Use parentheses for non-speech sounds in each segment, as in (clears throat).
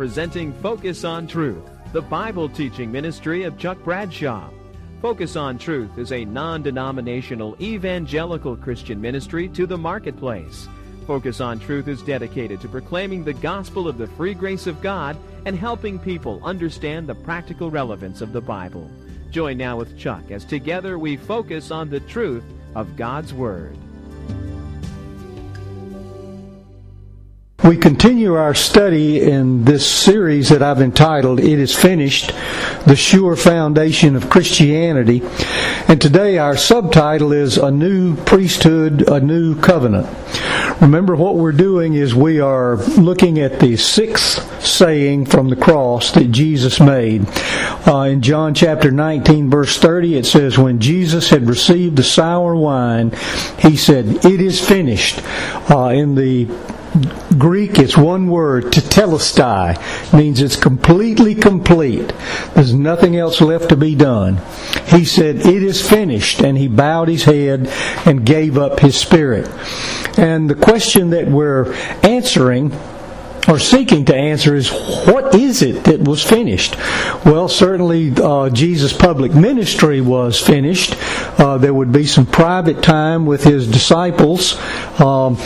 presenting Focus on Truth, the Bible teaching ministry of Chuck Bradshaw. Focus on Truth is a non denominational evangelical Christian ministry to the marketplace. Focus on Truth is dedicated to proclaiming the gospel of the free grace of God and helping people understand the practical relevance of the Bible. Join now with Chuck as together we focus on the truth of God's Word. We continue our study in this series that I've entitled It is Finished, the Sure Foundation of Christianity. And today our subtitle is A New Priesthood, A New Covenant. Remember what we're doing is we are looking at the sixth saying from the cross that Jesus made. Uh, in John chapter 19 verse 30 it says, When Jesus had received the sour wine, he said, It is finished. Uh, in the Greek, it's one word, tetelestai, means it's completely complete. There's nothing else left to be done. He said, It is finished, and he bowed his head and gave up his spirit. And the question that we're answering or seeking to answer is what is it that was finished? Well, certainly uh, Jesus' public ministry was finished. Uh, there would be some private time with his disciples um,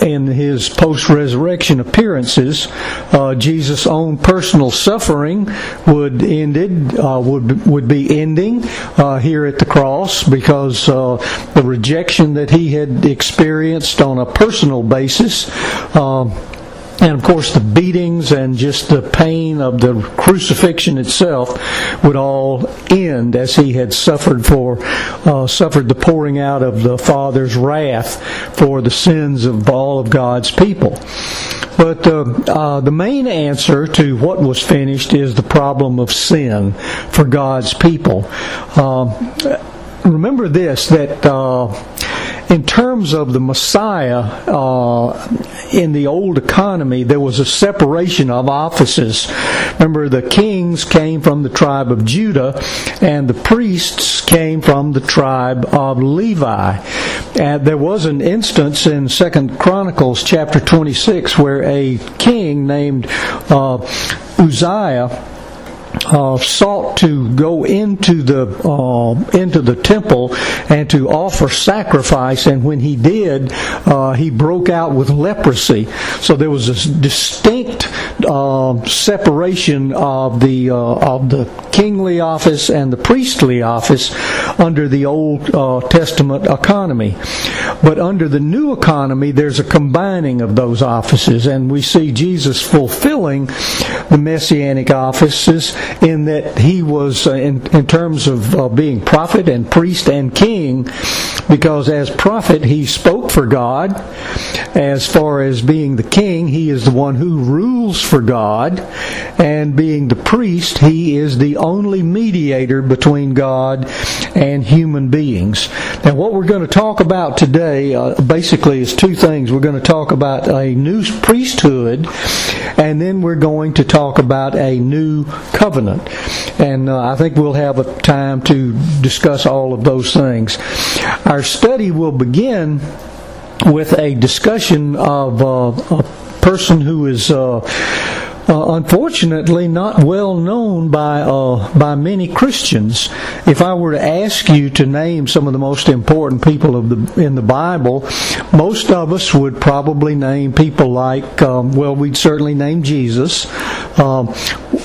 in his post-resurrection appearances. Uh, Jesus' own personal suffering would ended uh, would would be ending uh, here at the cross because uh, the rejection that he had experienced on a personal basis. Um, and of course, the beatings and just the pain of the crucifixion itself would all end as he had suffered for uh, suffered the pouring out of the Father's wrath for the sins of all of God's people. But uh, uh, the main answer to what was finished is the problem of sin for God's people. Um, remember this that uh, in terms of the Messiah, uh, in the old economy, there was a separation of offices. Remember, the kings came from the tribe of Judah, and the priests came from the tribe of Levi. And there was an instance in Second Chronicles chapter 26 where a king named uh, Uzziah uh, sought to go into the uh, into the temple and to offer sacrifice, and when he did, uh, he broke out with leprosy. So there was a distinct uh, separation of the uh, of the kingly office and the priestly office under the Old uh, Testament economy. But under the new economy, there's a combining of those offices, and we see Jesus fulfilling the messianic offices in that he was, uh, in, in terms of uh, being prophet and priest and king, because as prophet he spoke for God. As far as being the king, he is the one who rules for God, and being the priest, he is the only mediator between God and human beings. Now, what we're going to talk about today uh, basically is two things. We're going to talk about a new priesthood, and then we're going to talk about a new covenant. And uh, I think we'll have a time to discuss all of those things. Our study will begin with a discussion of uh, a person who is uh, uh, unfortunately not well known by uh, by many Christians. If I were to ask you to name some of the most important people of the in the Bible, most of us would probably name people like um, well, we'd certainly name Jesus. Um,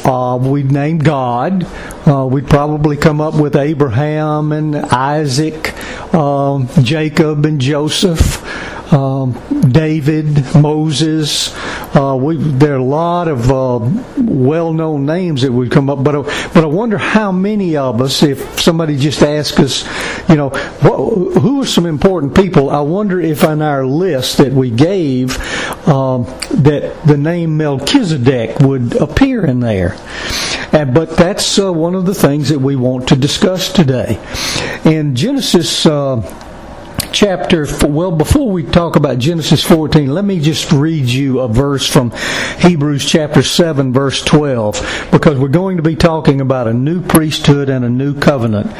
uh, we'd name God. Uh, we'd probably come up with Abraham and Isaac, um, Jacob and Joseph um, David, Moses. Uh, we, there are a lot of uh, well-known names that would come up, but uh, but I wonder how many of us, if somebody just asked us, you know, what, who are some important people? I wonder if on our list that we gave, um, that the name Melchizedek would appear in there. And, but that's uh, one of the things that we want to discuss today. In Genesis uh, chapter, well, before we talk about Genesis 14, let me just read you a verse from Hebrews chapter 7, verse 12, because we're going to be talking about a new priesthood and a new covenant.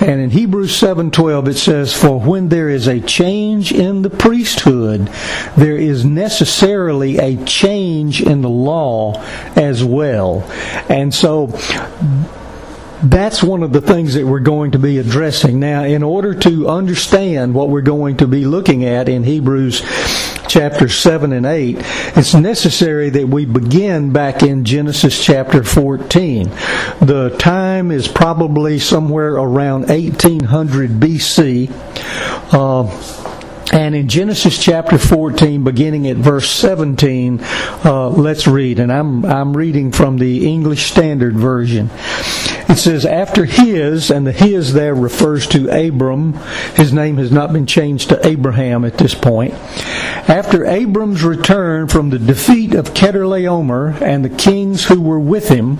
And in Hebrews 7:12 it says, "For when there is a change in the priesthood, there is necessarily a change in the law as well." And so that's one of the things that we're going to be addressing. Now, in order to understand what we're going to be looking at in Hebrews chapter 7 and 8, it's necessary that we begin back in Genesis chapter 14. The time is probably somewhere around 1800 BC. Uh, and in Genesis chapter 14, beginning at verse 17, uh, let's read. And I'm, I'm reading from the English Standard Version. It says, After his, and the his there refers to Abram. His name has not been changed to Abraham at this point. After Abram's return from the defeat of Chedorlaomer and the kings who were with him,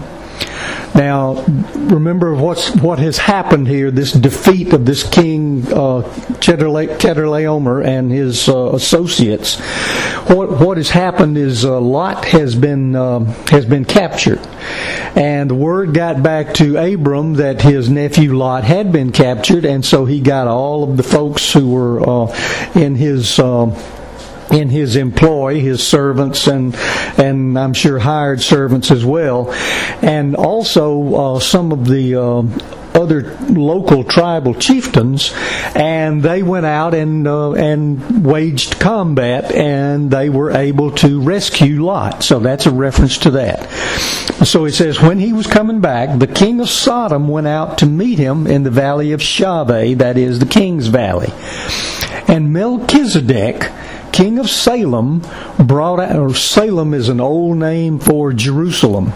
now, remember what's what has happened here. This defeat of this king uh, Chedorlaomer and his uh, associates. What what has happened is uh, Lot has been uh, has been captured, and the word got back to Abram that his nephew Lot had been captured, and so he got all of the folks who were uh, in his uh, in his employ, his servants, and and I'm sure hired servants as well, and also uh, some of the. Uh, other local tribal chieftains, and they went out and uh, and waged combat, and they were able to rescue Lot. So that's a reference to that. So it says, when he was coming back, the king of Sodom went out to meet him in the valley of Shaveh, that is the king's valley, and Melchizedek king of Salem brought out, or Salem is an old name for Jerusalem.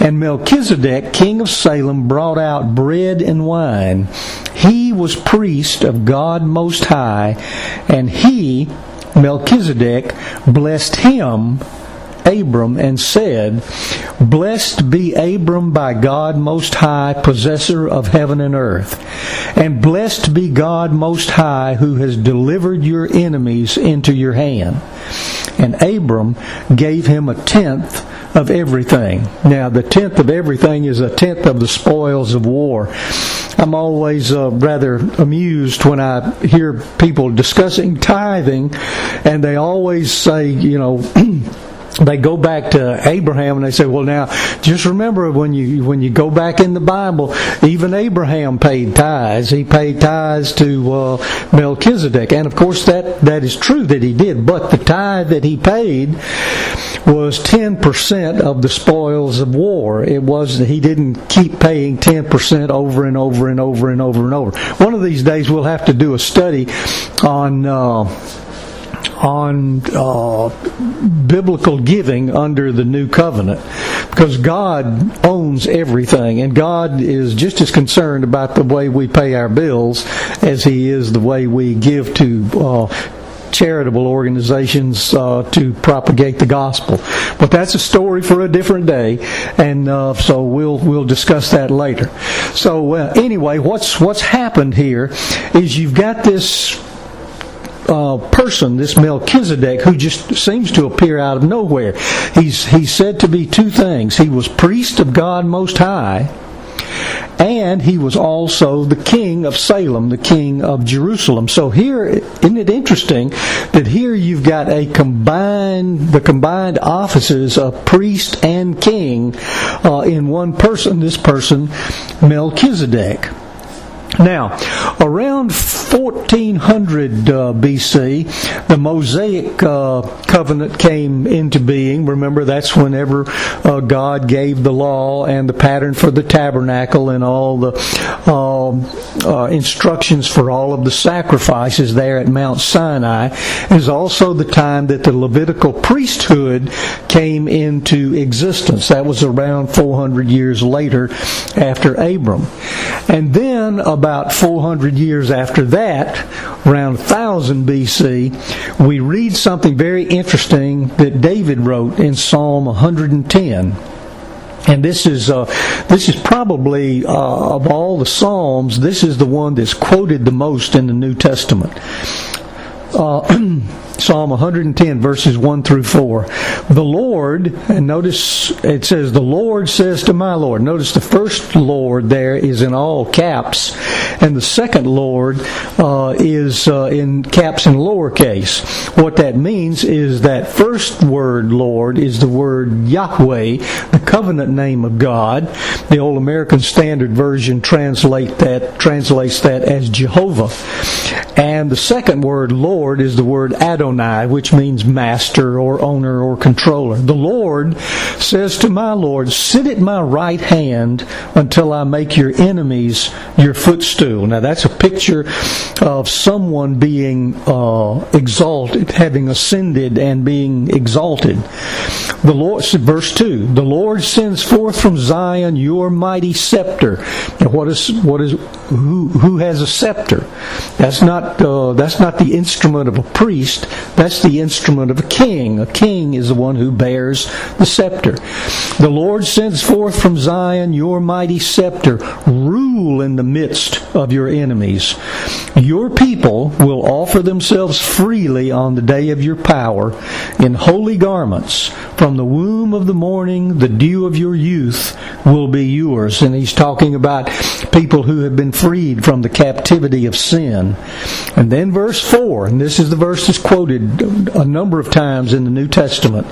And Melchizedek, king of Salem, brought out bread and wine. He was priest of God Most High, and he, Melchizedek, blessed him Abram and said, Blessed be Abram by God Most High, possessor of heaven and earth. And blessed be God Most High, who has delivered your enemies into your hand. And Abram gave him a tenth of everything. Now, the tenth of everything is a tenth of the spoils of war. I'm always uh, rather amused when I hear people discussing tithing, and they always say, you know, (clears throat) they go back to Abraham and they say, "Well, now just remember when you when you go back in the Bible, even Abraham paid tithes. He paid tithes to uh, Melchizedek, and of course that that is true that he did. But the tithe that he paid was ten percent of the spoils of war. It was he didn't keep paying ten percent over and over and over and over and over. One of these days we'll have to do a study on." Uh, on uh, biblical giving under the new covenant because God owns everything and God is just as concerned about the way we pay our bills as he is the way we give to uh, charitable organizations uh, to propagate the gospel. But that's a story for a different day, and uh, so we'll we'll discuss that later. So uh, anyway, what's what's happened here is you've got this uh, person, this Melchizedek, who just seems to appear out of nowhere. He's, he's said to be two things. He was priest of God Most High, and he was also the king of Salem, the king of Jerusalem. So here, isn't it interesting that here you've got a combined, the combined offices of priest and king uh, in one person, this person, Melchizedek. Now, around 1400 uh, BC, the Mosaic uh, covenant came into being. Remember, that's whenever uh, God gave the law and the pattern for the tabernacle and all the um, instructions for all of the sacrifices there at Mount Sinai. Is also the time that the Levitical priesthood came into existence. That was around 400 years later after Abram. And then about 400 years after that, around 1000 BC, we read something very interesting that David wrote in Psalm 110. And this is uh, this is probably uh, of all the psalms, this is the one that's quoted the most in the New Testament. Uh, (clears throat) Psalm 110, verses 1 through 4. The Lord, and notice it says, The Lord says to my Lord. Notice the first Lord there is in all caps, and the second Lord uh, is uh, in caps and lowercase. What that means is that first word Lord is the word Yahweh, the covenant name of God. The old American Standard Version translate that translates that as Jehovah. And the second word Lord is the word Adonai which means master or owner or controller. The Lord says to my Lord, Sit at my right hand until I make your enemies your footstool. Now that's a picture of someone being uh, exalted, having ascended and being exalted. The Lord, verse two, the Lord sends forth from Zion your mighty scepter. Now what is what is who who has a scepter? That's not uh, that's not the instrument of a priest. That's the instrument of a king. A king is the one who bears the scepter. The Lord sends forth from Zion your mighty scepter. Rule in the midst of your enemies. Your people will offer themselves freely on the day of your power in holy garments. From the womb of the morning, the dew of your youth will be yours. And he's talking about people who have been freed from the captivity of sin. And then verse 4, this is the verse that's quoted a number of times in the New Testament.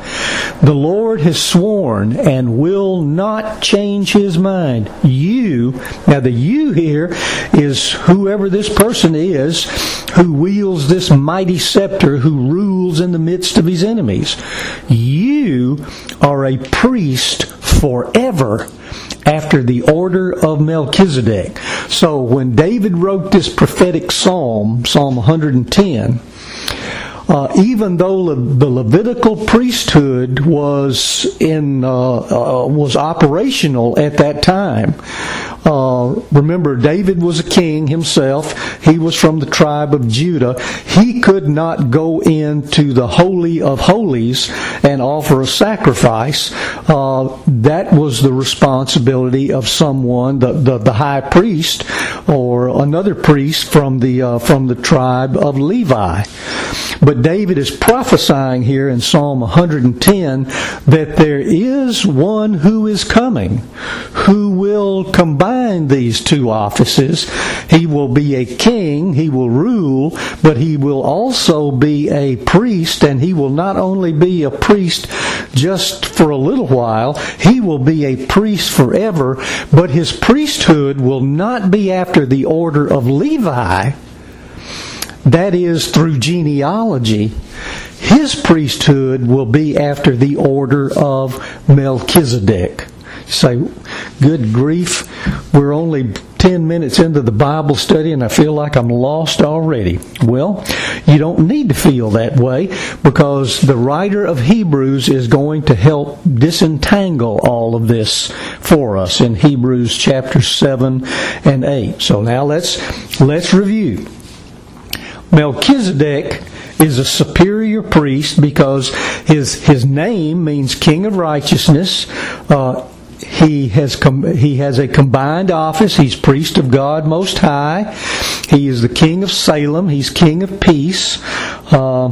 The Lord has sworn and will not change his mind. You, now the you here is whoever this person is who wields this mighty scepter, who rules in the midst of his enemies. You are a priest forever after the order of Melchizedek. So when David wrote this prophetic psalm, Psalm 110, uh, even though the Levitical priesthood was in uh, uh, was operational at that time, uh, remember, David was a king himself. He was from the tribe of Judah. He could not go into the Holy of Holies and offer a sacrifice. Uh, that was the responsibility of someone, the, the, the, high priest or another priest from the, uh, from the tribe of Levi. But David is prophesying here in Psalm 110 that there is one who is coming who will combine these two offices. He will be a king, he will rule, but he will also be a priest, and he will not only be a priest just for a little while, he will be a priest forever, but his priesthood will not be after the order of Levi that is through genealogy, his priesthood will be after the order of Melchizedek. say, good grief, we're only 10 minutes into the Bible study and I feel like I'm lost already. Well, you don't need to feel that way because the writer of Hebrews is going to help disentangle all of this for us in Hebrews chapter 7 and 8. So now let's let's review. Melchizedek is a superior priest because his his name means King of Righteousness. Uh, he has com- he has a combined office. He's priest of God Most High. He is the King of Salem. He's King of Peace. Uh,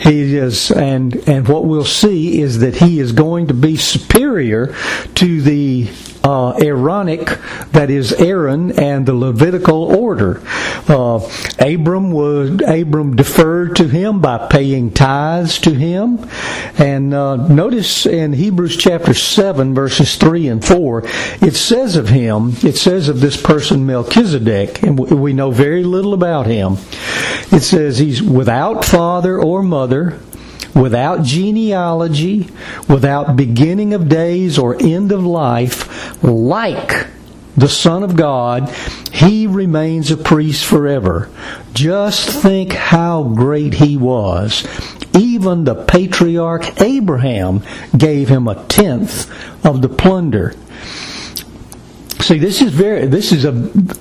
he is, and and what we'll see is that he is going to be superior to the uh, Aaronic, that is Aaron and the Levitical order. Uh, Abram was Abram deferred to him by paying tithes to him, and uh, notice in Hebrews chapter seven verses three and four, it says of him, it says of this person Melchizedek, and we know very little about him. It says he's without father or mother without genealogy, without beginning of days or end of life, like the Son of God, he remains a priest forever. Just think how great he was. Even the patriarch Abraham gave him a tenth of the plunder. See, this is very this is a,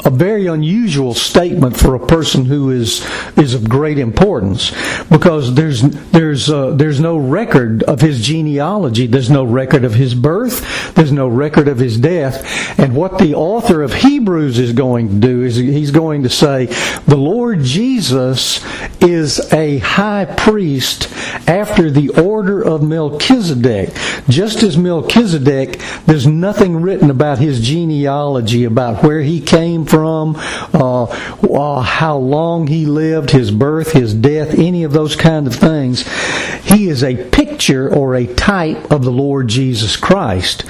a very unusual statement for a person who is is of great importance because there's there's uh, there's no record of his genealogy, there's no record of his birth, there's no record of his death, and what the author of Hebrews is going to do is he's going to say the Lord Jesus is a high priest after the order of Melchizedek, just as Melchizedek, there's nothing written about his genealogy about where he came from, uh, uh, how long he lived, his birth, his death, any of those kind of things. He is a picture or a type of the Lord Jesus Christ,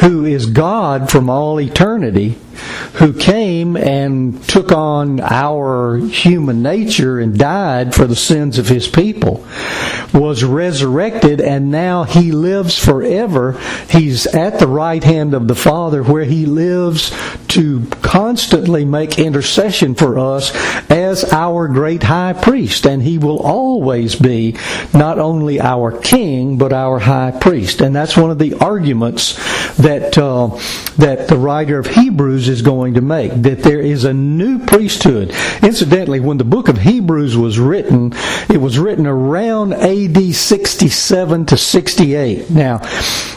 who is God from all eternity who came and took on our human nature and died for the sins of his people, was resurrected, and now he lives forever. He's at the right hand of the Father where he lives to constantly make intercession for us as our great high priest. And he will always be not only our king, but our high priest. And that's one of the arguments that, uh, that the writer of Hebrews is going to make that there is a new priesthood. Incidentally, when the book of Hebrews was written, it was written around AD 67 to 68. Now,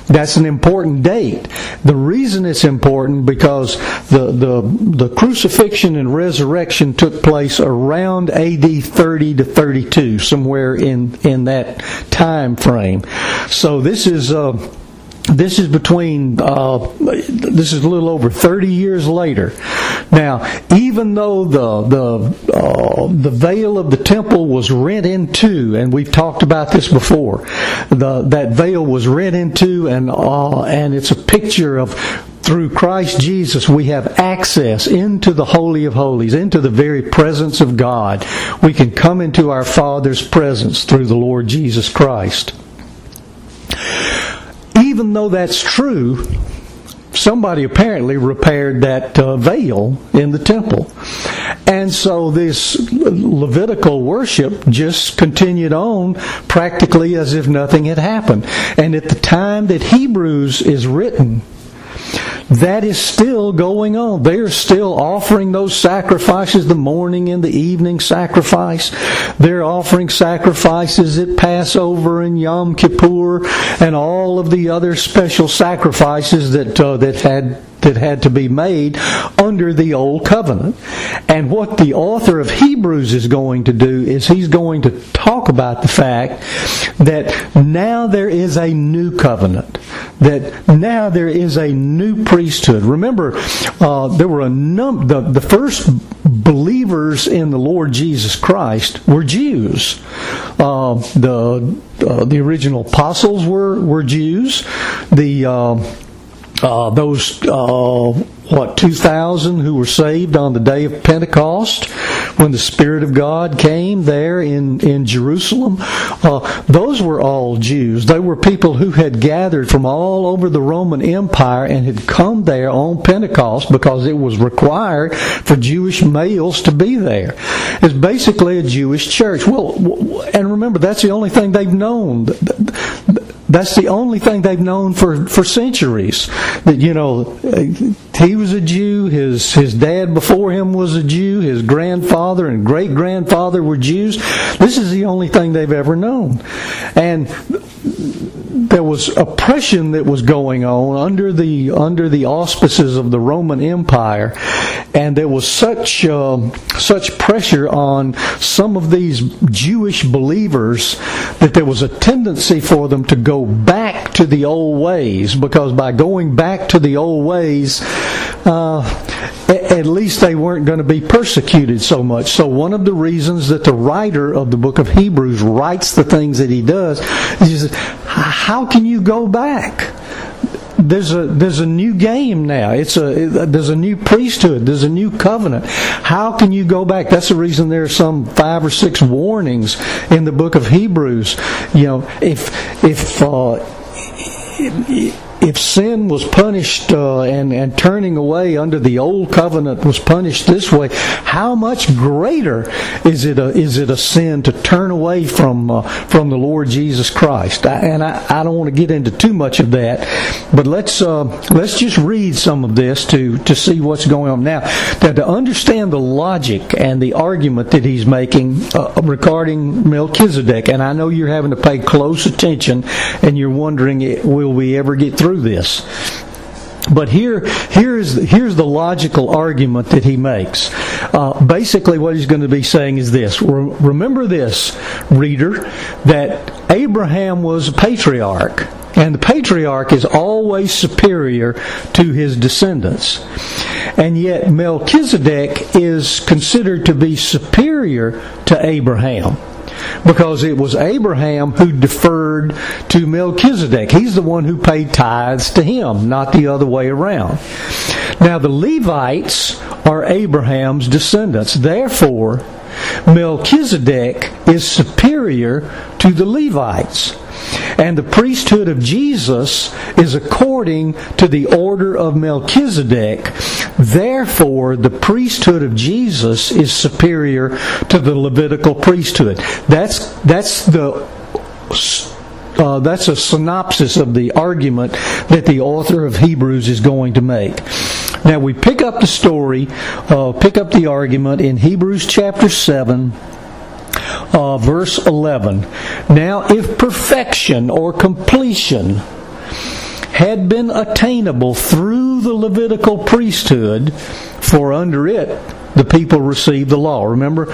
that's an important date. The reason it's important because the, the, the crucifixion and resurrection took place around AD 30 to 32, somewhere in, in that time frame. So this is, uh, this is between uh, this is a little over 30 years later. Now even though the the uh, the veil of the temple was rent in two and we've talked about this before the that veil was rent in two and uh, and it's a picture of through Christ Jesus, we have access into the Holy of Holies, into the very presence of God. We can come into our Father's presence through the Lord Jesus Christ even though that's true, somebody apparently repaired that uh, veil in the temple. And so this Levitical worship just continued on practically as if nothing had happened. And at the time that Hebrews is written, that is still going on. They are still offering those sacrifices, the morning and the evening sacrifice. They're offering sacrifices at Passover and Yom Kippur and all of the other special sacrifices that uh, that had that had to be made under the old covenant. And what the author of Hebrews is going to do is he's going to talk about the fact that now there is a new covenant, that now there is a new priesthood. Remember, uh, there were a num the, the first believers in the Lord Jesus Christ were Jews. Uh, the uh, the original apostles were were Jews. The uh, those uh, what 2000 who were saved on the day of Pentecost when the Spirit of God came there in in Jerusalem uh, those were all Jews. They were people who had gathered from all over the Roman Empire and had come there on Pentecost because it was required for Jewish males to be there. It's basically a Jewish church. Well and remember that's the only thing they've known that's the only thing they've known for, for centuries. That you know, he was a Jew. His his dad before him was a Jew. His grandfather and great grandfather were Jews. This is the only thing they've ever known, and there was oppression that was going on under the under the auspices of the Roman Empire, and there was such uh, such pressure on some of these Jewish believers that there was a tendency for them to go back to the old ways because by going back to the old ways. Uh, at least they weren't going to be persecuted so much. So one of the reasons that the writer of the book of Hebrews writes the things that he does is he says, how can you go back? There's a there's a new game now. It's a there's a new priesthood. There's a new covenant. How can you go back? That's the reason there are some five or six warnings in the book of Hebrews. You know, if if uh, if sin was punished uh, and and turning away under the old covenant was punished this way, how much greater is it a is it a sin to turn away from uh, from the Lord Jesus Christ? I, and I, I don't want to get into too much of that, but let's uh, let's just read some of this to to see what's going on now. Now to understand the logic and the argument that he's making uh, regarding Melchizedek, and I know you're having to pay close attention, and you're wondering, will we ever get through this? But here, here's here's the logical argument that he makes. Uh, basically, what he's going to be saying is this: Remember this, reader, that Abraham was a patriarch, and the patriarch is always superior to his descendants, and yet Melchizedek is considered to be superior to Abraham because it was Abraham who deferred to Melchizedek. He's the one who paid tithes to him, not the other way around. Now, the Levites are Abraham's descendants. Therefore, Melchizedek is superior to the Levites. And the priesthood of Jesus is according to the order of Melchizedek. Therefore, the priesthood of Jesus is superior to the Levitical priesthood. That's, that's the uh, that's a synopsis of the argument that the author of Hebrews is going to make. Now we pick up the story, uh, pick up the argument in Hebrews chapter 7, uh, verse 11. Now, if perfection or completion had been attainable through the Levitical priesthood, for under it the people received the law. Remember,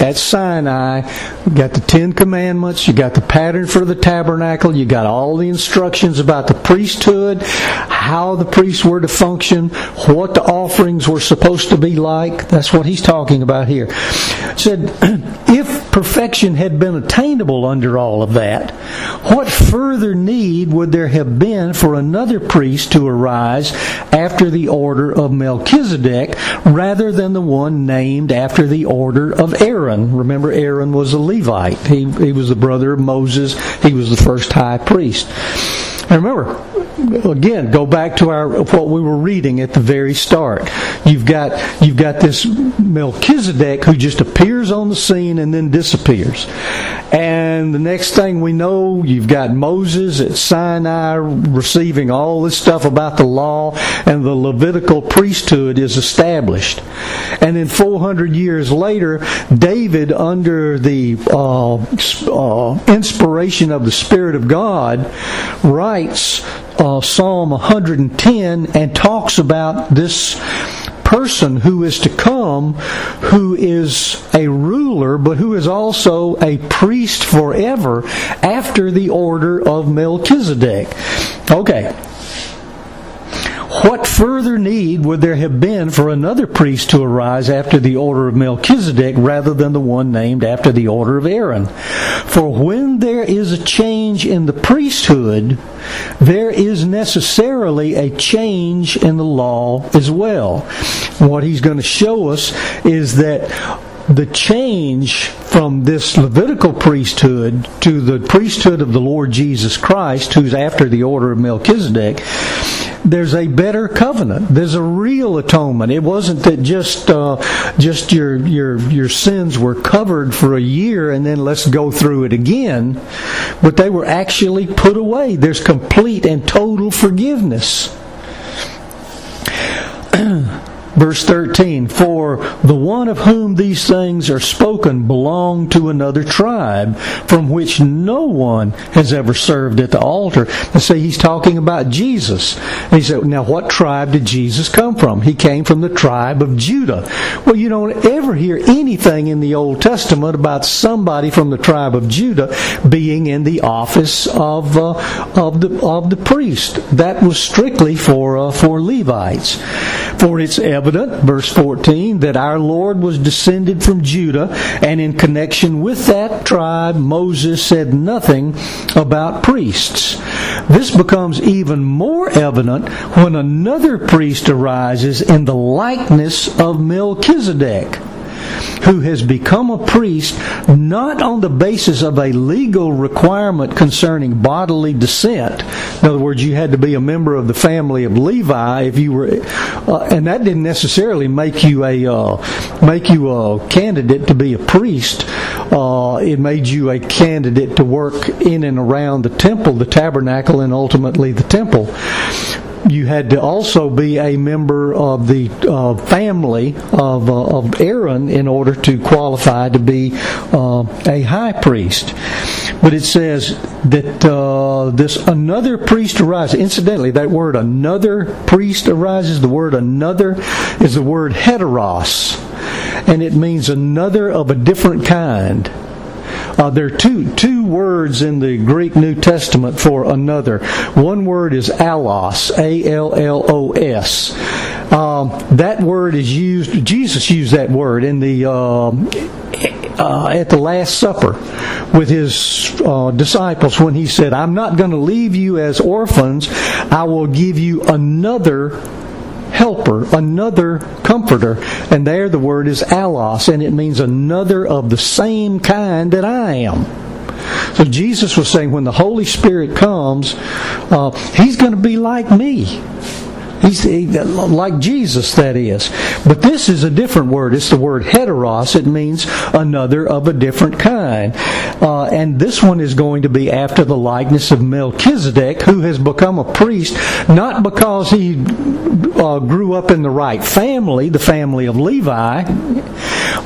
at Sinai, you got the Ten Commandments, you got the pattern for the tabernacle, you got all the instructions about the priesthood, how the priests were to function, what the offerings were supposed to be like. That's what he's talking about here. said, (clears throat) if perfection had been attainable under all of that, what further need would there have been for another priest to arise after the order of Melchizedek rather than the one named after the order of Aaron. Remember, Aaron was a Levite. He, he was the brother of Moses. He was the first high priest. And remember, again, go back to our what we were reading at the very start. You've got you've got this Melchizedek who just appears on the scene and then disappears. And the next thing we know, you've got Moses at Sinai receiving all this stuff about the law, and the Levitical priesthood is established. And then 400 years later, David, under the uh, uh, inspiration of the Spirit of God, writes uh, Psalm 110 and talks about this person who is to come who is a ruler but who is also a priest forever after the order of Melchizedek. Okay, what further need would there have been for another priest to arise after the order of Melchizedek rather than the one named after the order of Aaron? For when there is a change in the priesthood, there is necessarily a change in the law as well. What he's going to show us is that the change from this Levitical priesthood to the priesthood of the Lord Jesus Christ, who's after the order of Melchizedek, there's a better covenant. There's a real atonement. It wasn't that just uh, just your your your sins were covered for a year and then let's go through it again, but they were actually put away. There's complete and total forgiveness. (clears throat) Verse 13, For the one of whom these things are spoken belonged to another tribe, from which no one has ever served at the altar. And see, he's talking about Jesus. And he said, Now, what tribe did Jesus come from? He came from the tribe of Judah. Well, you don't ever hear anything in the Old Testament about somebody from the tribe of Judah being in the office of, uh, of, the, of the priest. That was strictly for, uh, for Levites. For it's evident evident, verse 14, that our Lord was descended from Judah, and in connection with that tribe, Moses said nothing about priests. This becomes even more evident when another priest arises in the likeness of Melchizedek. Who has become a priest not on the basis of a legal requirement concerning bodily descent. In other words, you had to be a member of the family of Levi if you were, uh, and that didn't necessarily make you a uh, make you a candidate to be a priest. Uh, it made you a candidate to work in and around the temple, the tabernacle, and ultimately the temple you had to also be a member of the uh, family of, uh, of Aaron in order to qualify to be uh, a high priest. But it says that uh, this another priest arises. Incidentally, that word another priest arises, the word another is the word heteros, and it means another of a different kind. Uh, there are two two words in the Greek New Testament for another. One word is allos, A L L O S. Um, that word is used. Jesus used that word in the. Uh, uh, at the Last Supper with his uh, disciples when he said, I'm not going to leave you as orphans, I will give you another helper, another comforter. And there the word is allos, and it means another of the same kind that I am. So Jesus was saying when the Holy Spirit comes, uh, He's going to be like me. He's like Jesus, that is. But this is a different word. It's the word heteros. It means another of a different kind. Uh, and this one is going to be after the likeness of Melchizedek, who has become a priest, not because he uh, grew up in the right family, the family of Levi,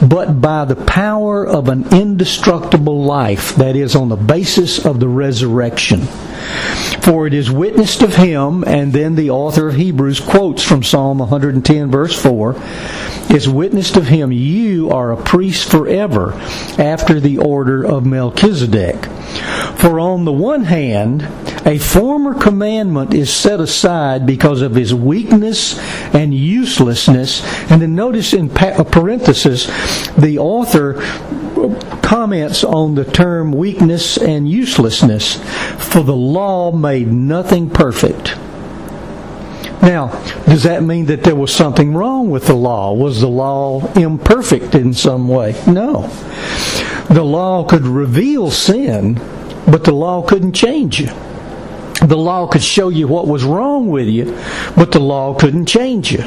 but by the power of an indestructible life, that is, on the basis of the resurrection. For it is witnessed of him, and then the author of Hebrews quotes from Psalm 110, verse 4 is witnessed of him, you are a priest forever, after the order of Melchizedek. For on the one hand, a former commandment is set aside because of his weakness and uselessness. And then notice in uh, parenthesis, the author comments on the term weakness and uselessness. For the law made nothing perfect. Now, does that mean that there was something wrong with the law? Was the law imperfect in some way? No. The law could reveal sin, but the law couldn't change you. The law could show you what was wrong with you, but the law couldn't change you.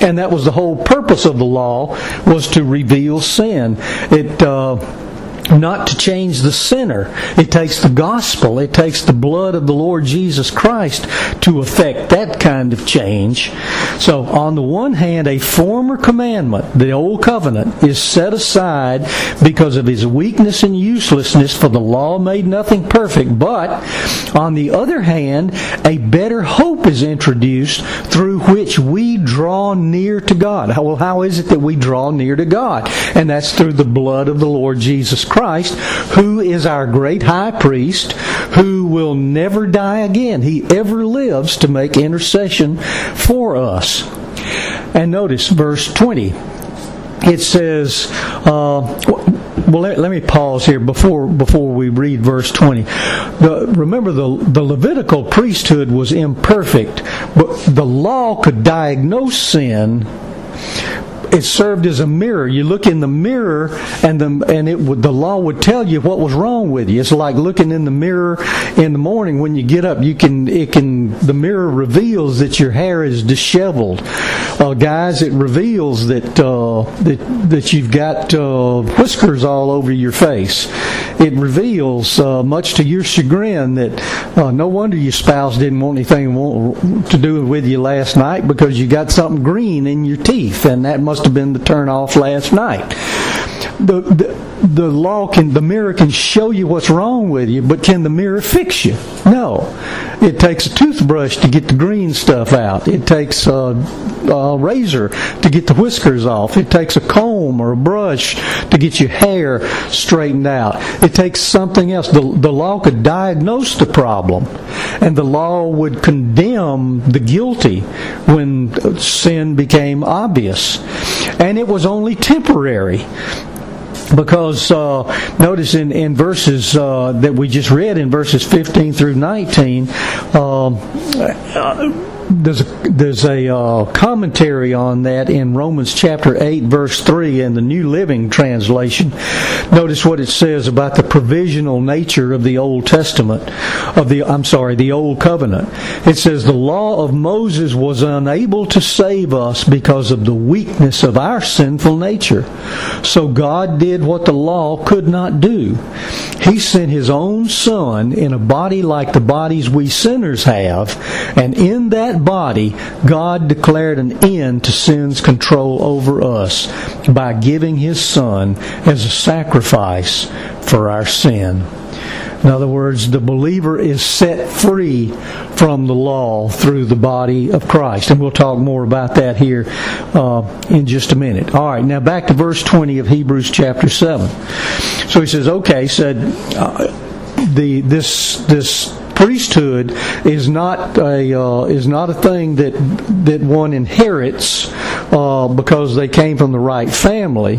And that was the whole purpose of the law was to reveal sin. It uh, not to change the sinner. It takes the gospel, it takes the blood of the Lord Jesus Christ to effect that kind of change. So, on the one hand, a former commandment, the old covenant, is set aside because of his weakness and uselessness, for the law made nothing perfect. But, on the other hand, a better hope is introduced through which we draw near to God. Well, how is it that we draw near to God? And that's through the blood of the Lord Jesus Christ. Christ, who is our great high priest, who will never die again. He ever lives to make intercession for us. And notice verse 20. It says, uh, well, let, let, me pause here before before we read verse 20. The, remember, the, the Levitical priesthood was imperfect, but the law could diagnose sin it served as a mirror. You look in the mirror, and the and it would the law would tell you what was wrong with you. It's like looking in the mirror in the morning when you get up. You can it can the mirror reveals that your hair is disheveled. Uh, guys, it reveals that uh, that that you've got uh, whiskers all over your face. It reveals, uh, much to your chagrin, that uh, no wonder your spouse didn't want anything to do with you last night because you got something green in your teeth, and that must must have been the turn off last night. The, the, law can, the mirror can show you what's wrong with you, but can the mirror fix you? No. It takes a toothbrush to get the green stuff out. It takes a, a razor to get the whiskers off. It takes a comb or a brush to get your hair straightened out. It takes something else. The, the law could diagnose the problem, and the law would condemn the guilty when sin became obvious and it was only temporary because uh, notice in, in verses uh, that we just read in verses 15 through 19 um, uh, there's a, there's a uh, commentary on that in Romans chapter 8 verse 3 in the New Living Translation. Notice what it says about the provisional nature of the Old Testament of the I'm sorry, the Old Covenant. It says the law of Moses was unable to save us because of the weakness of our sinful nature. So God did what the law could not do. He sent his own son in a body like the bodies we sinners have, and in that body, God declared an end to sin's control over us by giving his son as a sacrifice for our sin. In other words, the believer is set free from the law through the body of Christ. And we'll talk more about that here uh, in just a minute. All right, now back to verse 20 of Hebrews chapter 7. So he says, okay, said, uh, the this this priesthood is not a uh, is not a thing that that one inherits uh, because they came from the right family,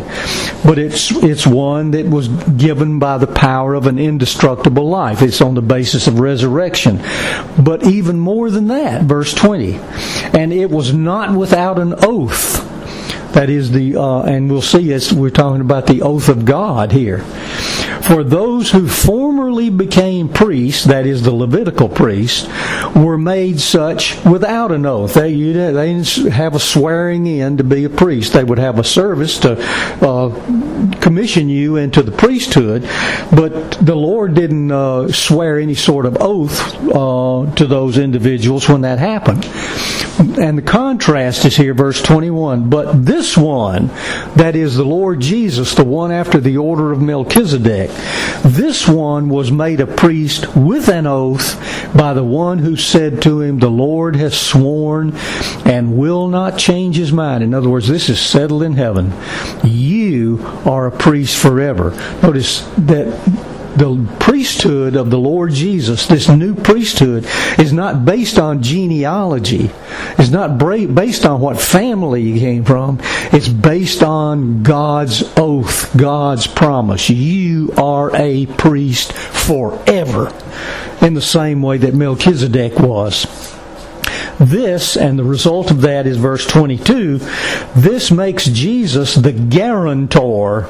but it's it's one that was given by the power of an indestructible life. It's on the basis of resurrection. But even more than that, verse twenty, and it was not without an oath. That is the, uh, and we'll see as we're talking about the oath of God here. For those who formerly became priests, that is the Levitical priests, were made such without an oath. They, they didn't have a swearing in to be a priest. They would have a service to uh, commission you into the priesthood, but the Lord didn't uh, swear any sort of oath uh, to those individuals when that happened. And the contrast is here, verse 21. But this one, that is the Lord Jesus, the one after the order of Melchizedek, this one was made a priest with an oath by the one who said to him, The Lord has sworn and will not change his mind. In other words, this is settled in heaven. You are a priest forever. Notice that the priesthood of the Lord Jesus, this new priesthood, is not based on genealogy. It's not based on what family you came from. It's based on God's oath, God's promise. You are a priest forever, in the same way that Melchizedek was. This, and the result of that is verse 22, this makes Jesus the guarantor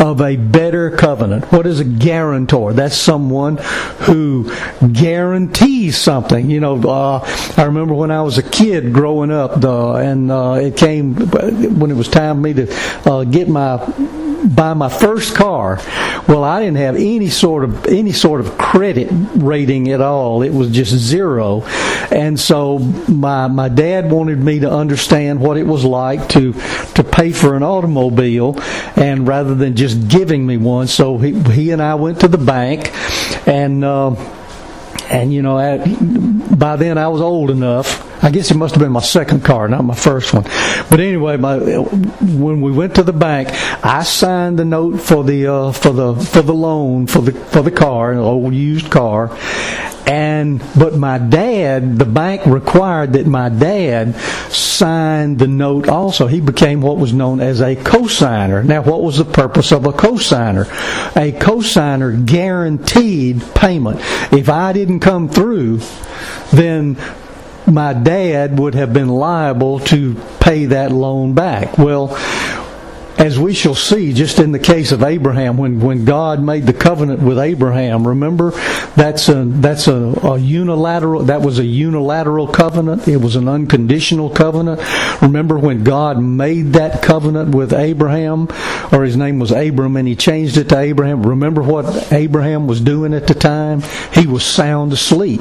of a better covenant. What is a guarantor? That's someone who guarantees something. You know, uh, I remember when I was a kid growing up, uh, and uh, it came when it was time for me to uh, get my buy my first car. Well, I didn't have any sort of any sort of credit rating at all. It was just zero, and so my my dad wanted me to understand what it was like to to pay for an automobile, and rather than just giving me one, so he he and I went to the bank, and. Uh, and you know, by then I was old enough I guess it must have been my second car, not my first one. But anyway, my, when we went to the bank, I signed the note for the uh, for the for the loan for the for the car, an old used car. And but my dad, the bank required that my dad sign the note also. He became what was known as a cosigner. Now, what was the purpose of a cosigner? A cosigner guaranteed payment. If I didn't come through, then my dad would have been liable to pay that loan back. Well, as we shall see, just in the case of Abraham, when, when God made the covenant with Abraham, remember that's a that's a, a, unilateral that was a unilateral covenant. It was an unconditional covenant. Remember when God made that covenant with Abraham, or his name was Abram, and he changed it to Abraham. Remember what Abraham was doing at the time? He was sound asleep.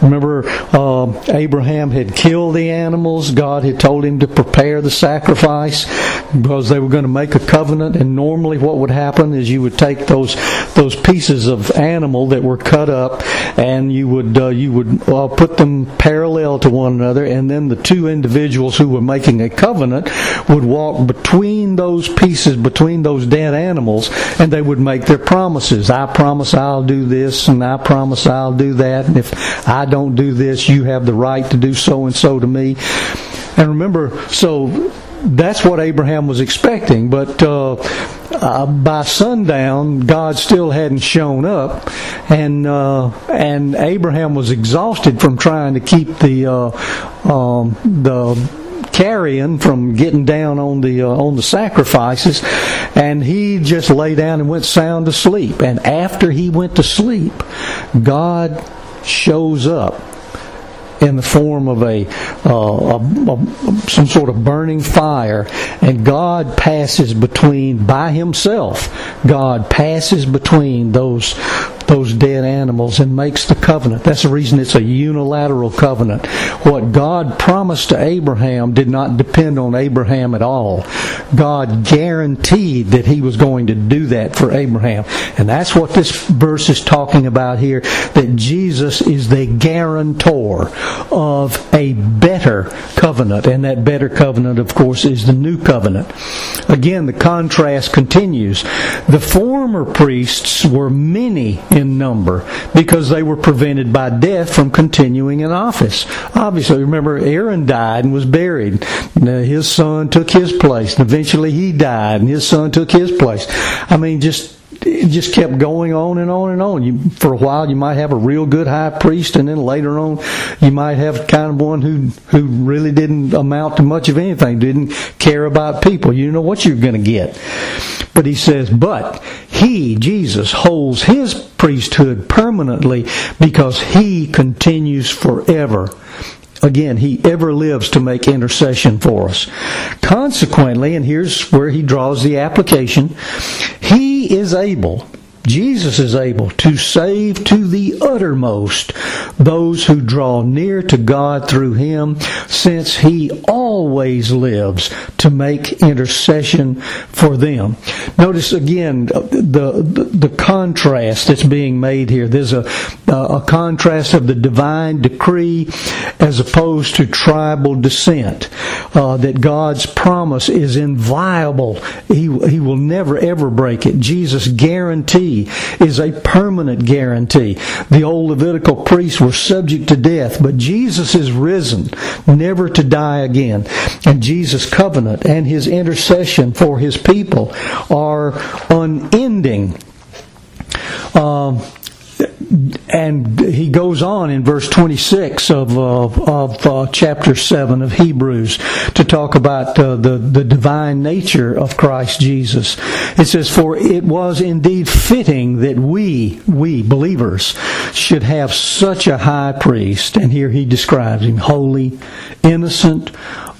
Remember, uh, Abraham had killed the animals. God had told him to prepare the sacrifice because they were going to make a covenant, and normally what would happen is you would take those those pieces of animal that were cut up, and you would uh, you would uh, put them parallel to one another, and then the two individuals who were making a covenant would walk between those pieces, between those dead animals, and they would make their promises. I promise I'll do this, and I promise I'll do that, and if I don't do this, you have the right to do so and so to me. And remember, so that's what Abraham was expecting. But uh, uh, by sundown, God still hadn't shown up, and uh, and Abraham was exhausted from trying to keep the uh, um, the carrion from getting down on the uh, on the sacrifices, and he just lay down and went sound asleep. And after he went to sleep, God shows up in the form of a, uh, a, a, some sort of burning fire, and God passes between by Himself. God passes between those those dead animals and makes the covenant. That's the reason it's a unilateral covenant. What God promised to Abraham did not depend on Abraham at all. God guaranteed that he was going to do that for Abraham. And that's what this verse is talking about here, that Jesus is the guarantor of a better covenant. And that better covenant, of course, is the new covenant. Again, the contrast continues. The former priests were many in number because they were prevented by death from continuing in office. Obviously, remember, Aaron died and was buried. His son took his place. And eventually he died and his son took his place. I mean, just it just kept going on and on and on. You, for a while, you might have a real good high priest, and then later on, you might have kind of one who who really didn't amount to much of anything, didn't care about people. You know what you're going to get. But he says, but he, Jesus, holds his priesthood permanently because he continues forever. Again, he ever lives to make intercession for us. Consequently, and here's where he draws the application, he is able Jesus is able to save to the uttermost those who draw near to God through him, since he always lives to make intercession for them. Notice again the, the, the contrast that's being made here. There's a, a contrast of the divine decree as opposed to tribal descent. Uh, that God's promise is inviolable. He, he will never ever break it. Jesus guarantees is a permanent guarantee. The old Levitical priests were subject to death, but Jesus is risen, never to die again. And Jesus' covenant and his intercession for his people are unending. Um, and he goes on in verse 26 of, uh, of uh, chapter 7 of Hebrews to talk about uh, the, the divine nature of Christ Jesus. It says, For it was indeed fitting that we, we believers, should have such a high priest. And here he describes him holy, innocent,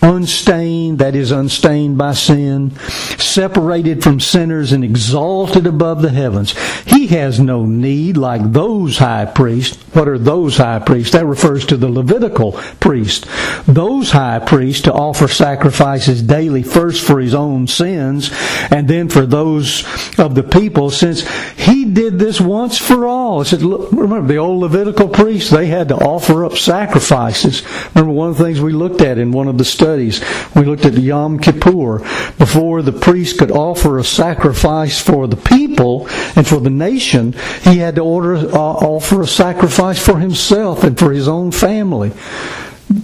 unstained, that is, unstained by sin, separated from sinners and exalted above the heavens. He has no need, like those high priests. What are those high priests? That refers to the Levitical priest. Those high priests to offer sacrifices daily, first for his own sins, and then for those of the people, since he did this once for all. It said, look, remember the old Levitical priests, they had to offer up sacrifices. Remember one of the things we looked at in one of the studies studies. We looked at Yom Kippur. Before the priest could offer a sacrifice for the people and for the nation, he had to order, uh, offer a sacrifice for himself and for his own family.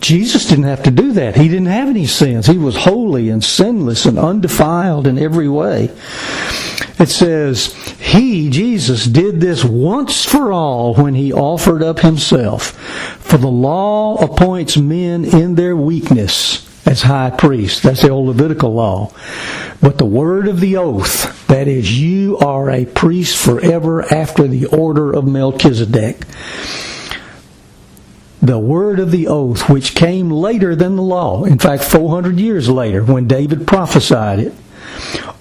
Jesus didn't have to do that. He didn't have any sins. He was holy and sinless and undefiled in every way. It says, He, Jesus, did this once for all when He offered up Himself. For the law appoints men in their weakness as high priest. That's the old Levitical law. But the word of the oath, that is, you are a priest forever after the order of Melchizedek. The word of the oath, which came later than the law, in fact, 400 years later, when David prophesied it,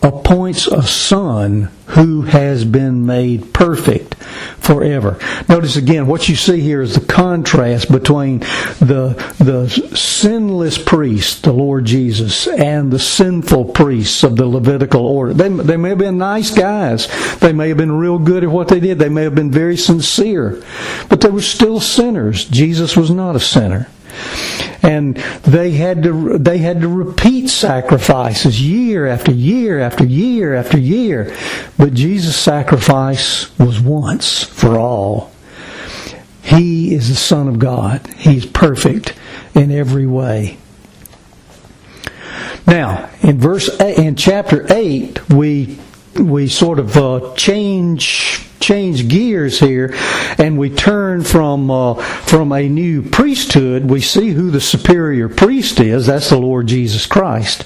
appoints a son who has been made perfect forever. Notice again, what you see here is the contrast between the, the sinless priest, the Lord Jesus, and the sinful priests of the Levitical order. They, they may have been nice guys. They may have been real good at what they did. They may have been very sincere. But they were still sinners. Jesus was not a sinner and they had to they had to repeat sacrifices year after year after year after year. But Jesus sacrifice was once for all. He is the son of God. He's perfect in every way. Now, in verse in chapter eight, we we sort of uh, change change gears here and we turn from uh, from a new priesthood we see who the superior priest is. That's the Lord Jesus Christ.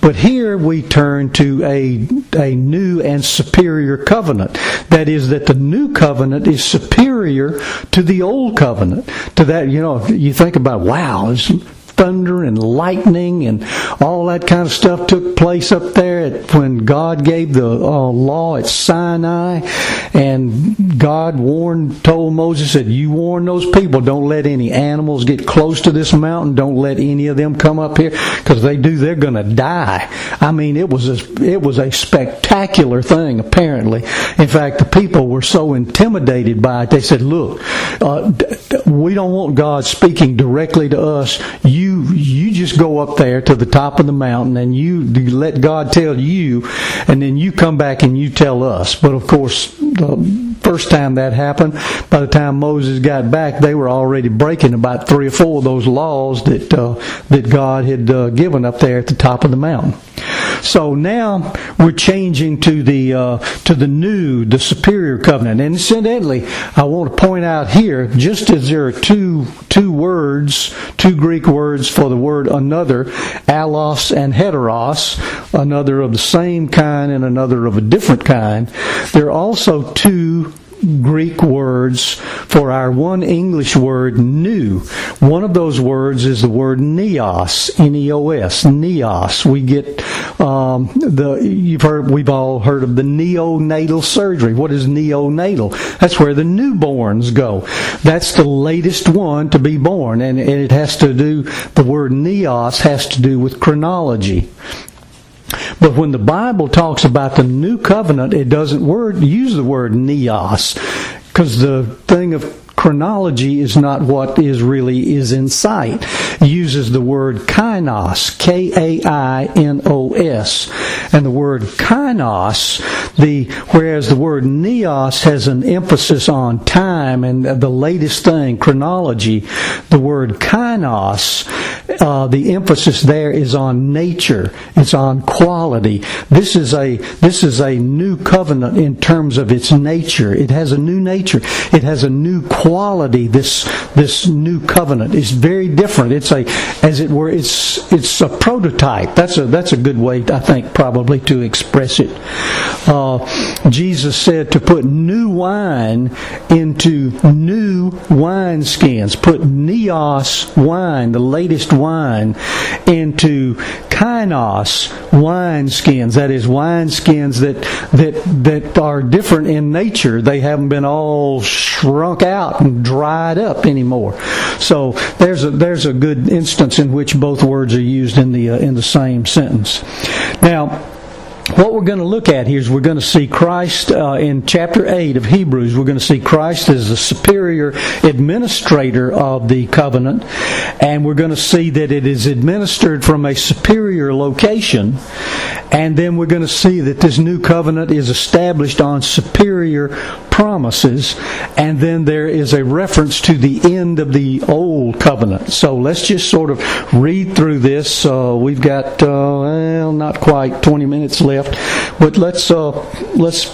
But here we turn to a a new and superior covenant. That is that the new covenant is superior to the old covenant. To that you know you think about wow thunder and lightning and all that kind of stuff took place up there when God gave the uh, law at Sinai. And God warned, told Moses that you warn those people, don't let any animals get close to this mountain. Don't let any of them come up here because they do, they're going to die. I mean, it was a, it was a spectacular thing. Apparently, in fact, the people were so intimidated by it. They said, "Look, uh, we don't want God speaking directly to us. You you you just go up there to the top of the mountain and you, you let God tell you, and then you come back and you tell us. But of course, the first time that happened, by the time Moses got back, they were already breaking about three or four of those laws that uh, that God had uh, given up there at the top of the mountain. So now we're changing to the uh, to the new, the superior covenant. And incidentally, I want to point out here, just as there are two two words, two Greek words for the word another, allos and heteros, another of the same kind and another of a different kind. There are also two Greek words for our one English word new. One of those words is the word neos, N-E-O-S, neos. We get um, the you've heard we've all heard of the neonatal surgery. What is neonatal? That's where the newborns go. That's the latest one to be born, and, and it has to do. The word neos has to do with chronology. But when the Bible talks about the new covenant, it doesn't word use the word neos because the thing of chronology is not what is really is in sight. It uses the word kainos, K-A-I-N-O-S. And the word kainos, the, whereas the word neos has an emphasis on time and the latest thing, chronology, the word kainos, uh, the emphasis there is on nature. It's on quality. This is a, this is a new covenant in terms of its nature. It has a new nature. It has a new quality this this new covenant is very different. It's a as it were it's it's a prototype. That's a that's a good way I think probably to express it. Uh, Jesus said to put new wine into new wineskins. Put neos wine, the latest wine, into kainos wineskins. That is wineskins that that that are different in nature. They haven't been all shrunk out and dried up anymore. So there's a there's a good instance in which both words are used in the uh, in the same sentence. Now what we're going to look at here is we're going to see Christ uh, in chapter 8 of Hebrews. We're going to see Christ as the superior administrator of the covenant, and we're going to see that it is administered from a superior location, and then we're going to see that this new covenant is established on superior promises, and then there is a reference to the end of the old covenant. So let's just sort of read through this. Uh, we've got, uh, well, not quite 20 minutes left, but let's, uh, let's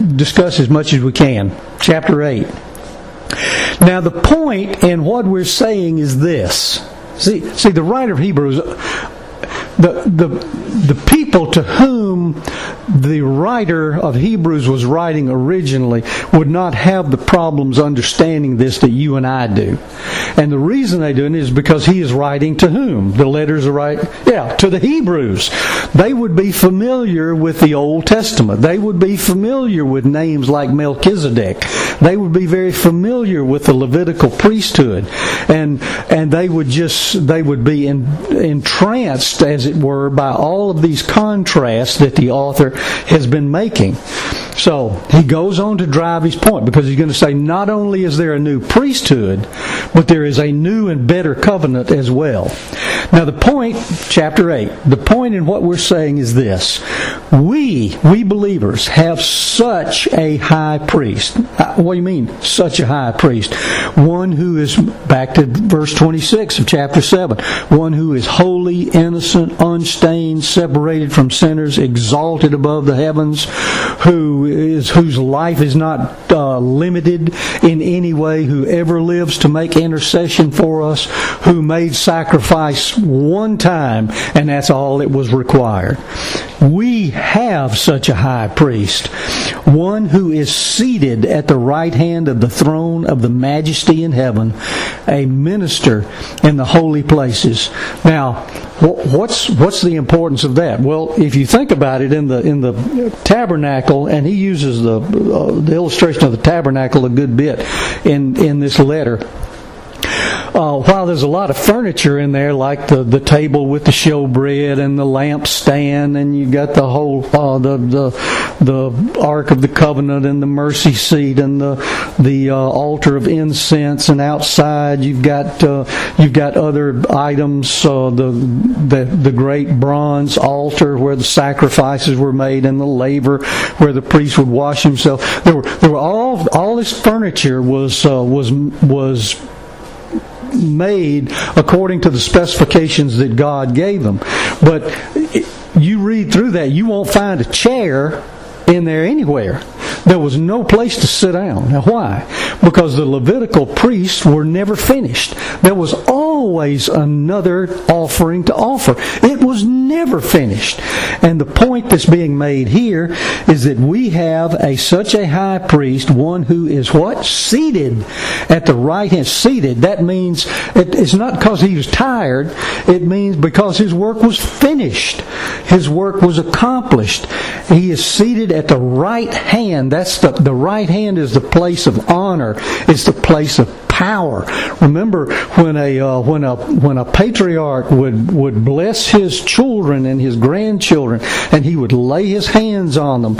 discuss as much as we can. Chapter 8. Now, the point in what we're saying is this. See, see, the writer of Hebrews the, the, the people to whom the writer of Hebrews was writing originally would not have the problems understanding this that you and I do. And the reason they do it is because he is writing to whom? The letters are right, yeah, to the Hebrews. They would be familiar with the Old Testament. They would be familiar with names like Melchizedek. They would be very familiar with the Levitical priesthood. And, and they would just, they would be in, entranced, as it were, by all of these contrasts that the author has been making. So he goes on to drive his point because he's going to say not only is there a new priesthood, but there is a new and better covenant as well. Now, the point, chapter 8, the point in what we're saying is this we, we believers, have such a high priest. Uh, what do you mean, such a high priest? One who is, back to verse 26 of chapter 7, one who is holy, innocent, unstained, separated from sinners, exalted above the heavens, who is, whose life is not uh, limited in any way, who ever lives to make intercession for us, who made sacrifice one time, and that's all it was required. We have such a high priest, one who is seated at the right hand of the throne of the majesty in heaven, a minister in the holy places. Now, what's what's the importance of that? Well, if you think about it, in the in the tabernacle, and he uses the uh, the illustration of the tabernacle a good bit in in this letter uh, while there's a lot of furniture in there, like the, the table with the showbread and the lampstand, and you got the whole uh, the the the Ark of the Covenant and the mercy seat and the the uh, altar of incense, and outside you've got uh, you've got other items, uh, the the the great bronze altar where the sacrifices were made, and the laver where the priest would wash himself. There were there were all all this furniture was uh, was made according to the specifications that God gave them. But you read through that, you won't find a chair in there anywhere. There was no place to sit down. Now, why? Because the Levitical priests were never finished. There was always another offering to offer. It was never finished. And the point that's being made here is that we have a such a high priest, one who is what? Seated at the right hand. Seated. That means it, it's not because he was tired. It means because his work was finished. His work was accomplished. He is seated at the right hand. That's the, the right hand is the place of honor. It's the place of power. Remember when a uh, when a when a patriarch would would bless his children and his grandchildren, and he would lay his hands on them.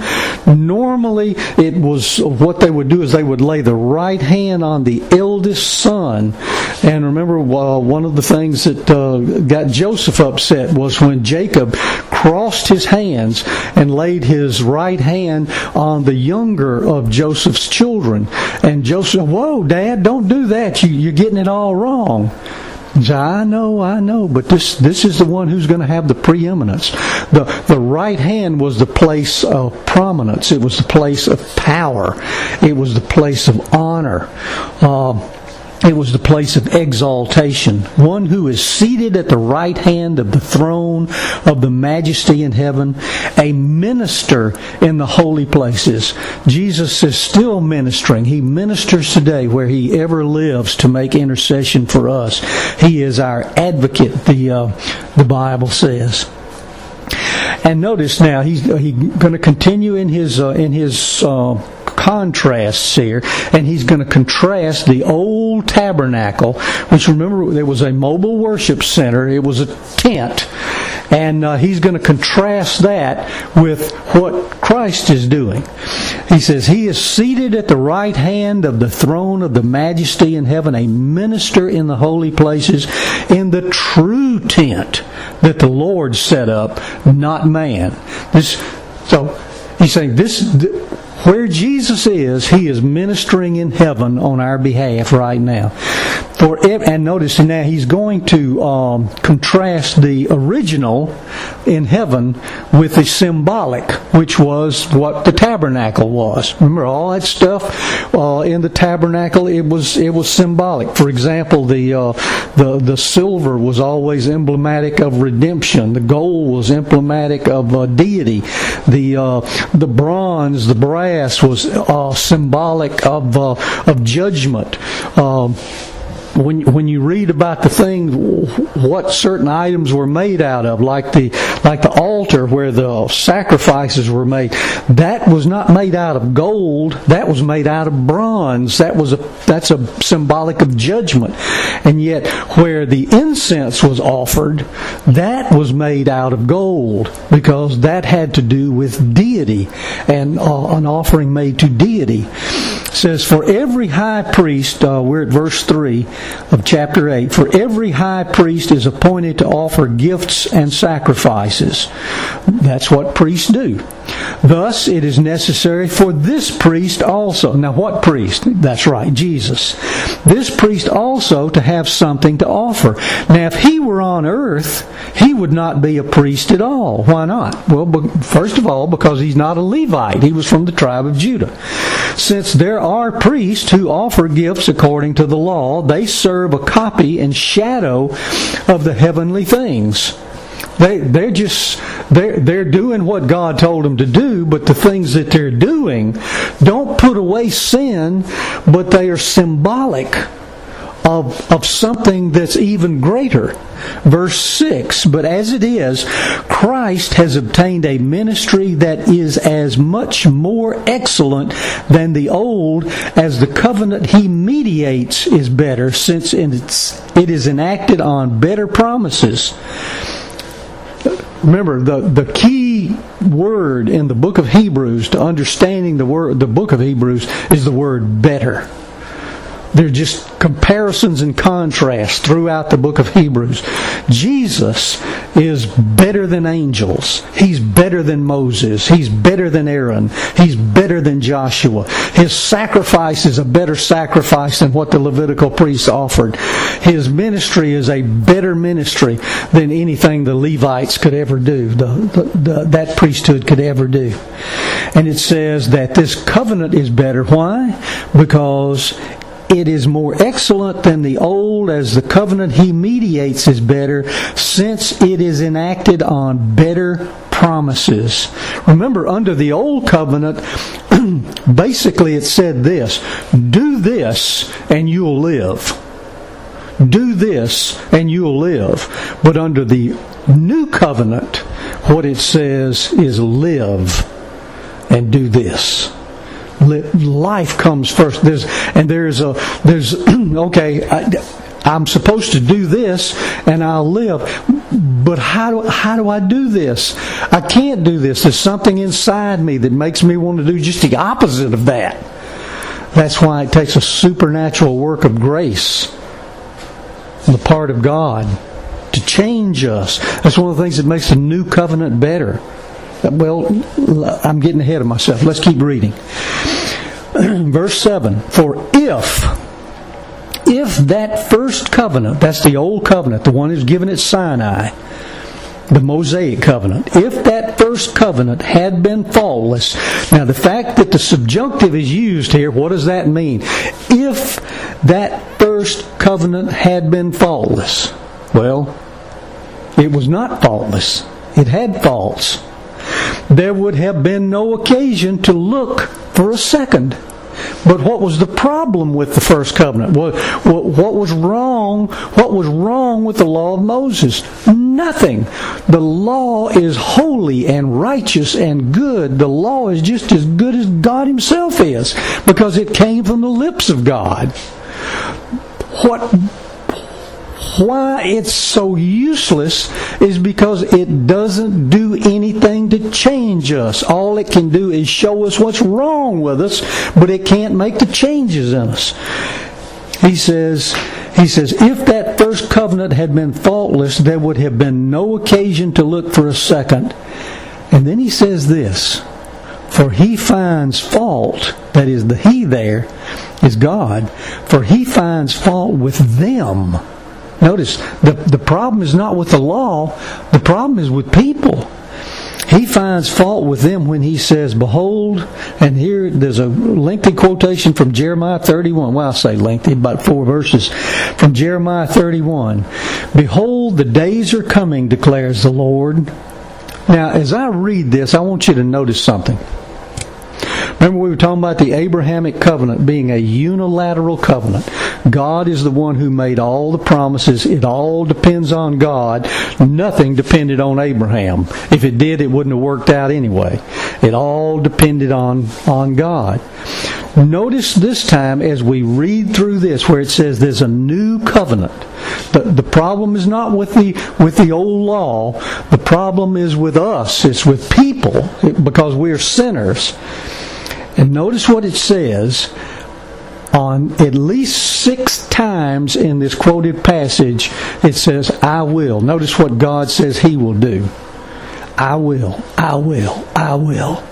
Normally, it was what they would do is they would lay the right hand on the eldest son. And remember, uh, one of the things that uh, got Joseph upset was when Jacob crossed his hands and laid his right hand on the younger of Joseph's children. And Joseph, whoa, Dad, don't do that. You, you're getting it all wrong. I know, I know, but this this is the one who's going to have the preeminence. The the right hand was the place of prominence. It was the place of power. It was the place of honor. Uh, it was the place of exaltation. One who is seated at the right hand of the throne of the majesty in heaven, a minister in the holy places. Jesus is still ministering. He ministers today where he ever lives to make intercession for us. He is our advocate, the, uh, the Bible says. And notice now he's he's going to continue in his uh, in his uh, contrasts here, and he's going to contrast the old tabernacle, which remember there was a mobile worship center. It was a tent, and uh, he's going to contrast that with what Christ is doing. He says, He is seated at the right hand of the throne of the majesty in heaven, a minister in the holy places, in the true tent that the Lord set up, not man. This, so he's saying this where Jesus is, He is ministering in heaven on our behalf right now. And notice now He's going to um, contrast the original in heaven with the symbolic, which was what the tabernacle was. Remember all that stuff uh, in the tabernacle. It was it was symbolic. For example, the uh, the the silver was always emblematic of redemption. The gold was emblematic of uh, deity. The uh, the bronze, the brass was uh, symbolic of uh, of judgment. Um, when when you read about the things, what certain items were made out of, like the like the altar where the sacrifices were made, that was not made out of gold. That was made out of bronze. That was a that's a symbolic of judgment. And yet, where the incense was offered, that was made out of gold because that had to do with deity and uh, an offering made to deity. It says for every high priest, uh, we're at verse three of chapter 8 For every high priest is appointed to offer gifts and sacrifices. That's what priests do. Thus, it is necessary for this priest also. Now, what priest? That's right, Jesus. This priest also to have something to offer. Now, if he were on earth, he would not be a priest at all. Why not? Well, first of all, because he's not a Levite. He was from the tribe of Judah. Since there are priests who offer gifts according to the law, they serve a copy and shadow of the heavenly things. They they're just they're they're doing what God told them to do, but the things that they're doing don't put away sin, but they are symbolic of, of something that's even greater. Verse 6 But as it is, Christ has obtained a ministry that is as much more excellent than the old as the covenant he mediates is better, since it is enacted on better promises. Remember, the, the key word in the book of Hebrews to understanding the word the book of Hebrews is the word better. They're just comparisons and contrasts throughout the book of Hebrews. Jesus is better than angels. He's better than Moses. He's better than Aaron. He's better than Joshua. His sacrifice is a better sacrifice than what the Levitical priests offered. His ministry is a better ministry than anything the Levites could ever do, the, the, the, that priesthood could ever do. And it says that this covenant is better. Why? Because it is more excellent than the old, as the covenant he mediates is better, since it is enacted on better promises. Remember, under the old covenant, (clears throat) basically it said this do this and you'll live. Do this and you'll live. But under the new covenant, what it says is live and do this life comes first. There's and there's a there's (clears throat) okay. I, I'm supposed to do this and I'll live. But how do, how do I do this? I can't do this. There's something inside me that makes me want to do just the opposite of that. That's why it takes a supernatural work of grace on the part of God to change us. That's one of the things that makes the new covenant better. Well, I'm getting ahead of myself. Let's keep reading. (clears throat) Verse 7 For if, if that first covenant, that's the old covenant, the one who's given at Sinai, the Mosaic covenant, if that first covenant had been faultless, now the fact that the subjunctive is used here, what does that mean? If that first covenant had been faultless, well, it was not faultless. It had faults there would have been no occasion to look for a second. But what was the problem with the first covenant? What, what, was wrong? What was wrong with the law of Moses? Nothing. The law is holy and righteous and good. The law is just as good as God Himself is because it came from the lips of God. What why it's so useless is because it doesn't do anything to change us. All it can do is show us what's wrong with us, but it can't make the changes in us. He says, he says, if that first covenant had been faultless, there would have been no occasion to look for a second. And then he says this, for he finds fault, that is, the he there is God, for he finds fault with them Notice, the, the problem is not with the law, the problem is with people. He finds fault with them when he says, Behold, and here there's a lengthy quotation from Jeremiah 31. Well, I say lengthy, about four verses from Jeremiah 31. Behold, the days are coming, declares the Lord. Now, as I read this, I want you to notice something. Remember, we were talking about the Abrahamic covenant being a unilateral covenant. God is the one who made all the promises. It all depends on God. Nothing depended on Abraham. If it did, it wouldn't have worked out anyway. It all depended on, on God. Notice this time as we read through this where it says there's a new covenant. The, the problem is not with the with the old law. The problem is with us. It's with people because we're sinners. And notice what it says on at least six times in this quoted passage, it says, I will. Notice what God says He will do. I will, I will, I will.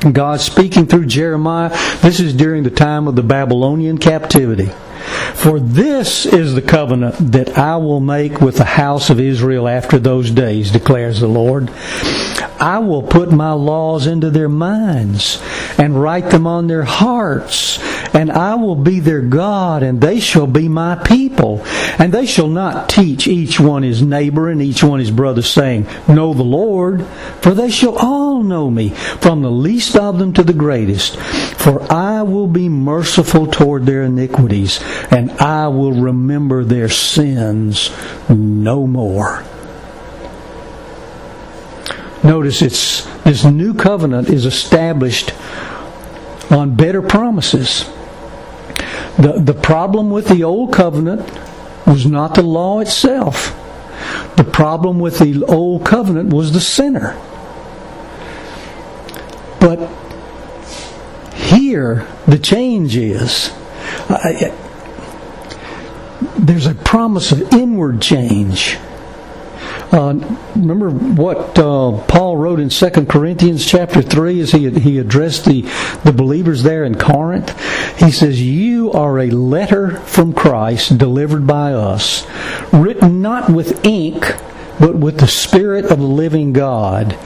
God speaking through Jeremiah. This is during the time of the Babylonian captivity. For this is the covenant that I will make with the house of Israel after those days, declares the Lord. I will put my laws into their minds and write them on their hearts, and I will be their God, and they shall be my people. And they shall not teach each one his neighbor and each one his brother, saying, Know the Lord, for they shall all know me, from the least of them to the greatest. For I will be merciful toward their iniquities, and I will remember their sins no more. Notice it's this new covenant is established on better promises. The, the problem with the old covenant was not the law itself. The problem with the old covenant was the sinner. But here, the change is there's a promise of inward change. Uh, remember what uh, Paul wrote in 2 Corinthians chapter 3 as he, he addressed the, the believers there in Corinth? He says, You are a letter from Christ delivered by us, written not with ink, but with the Spirit of the living God,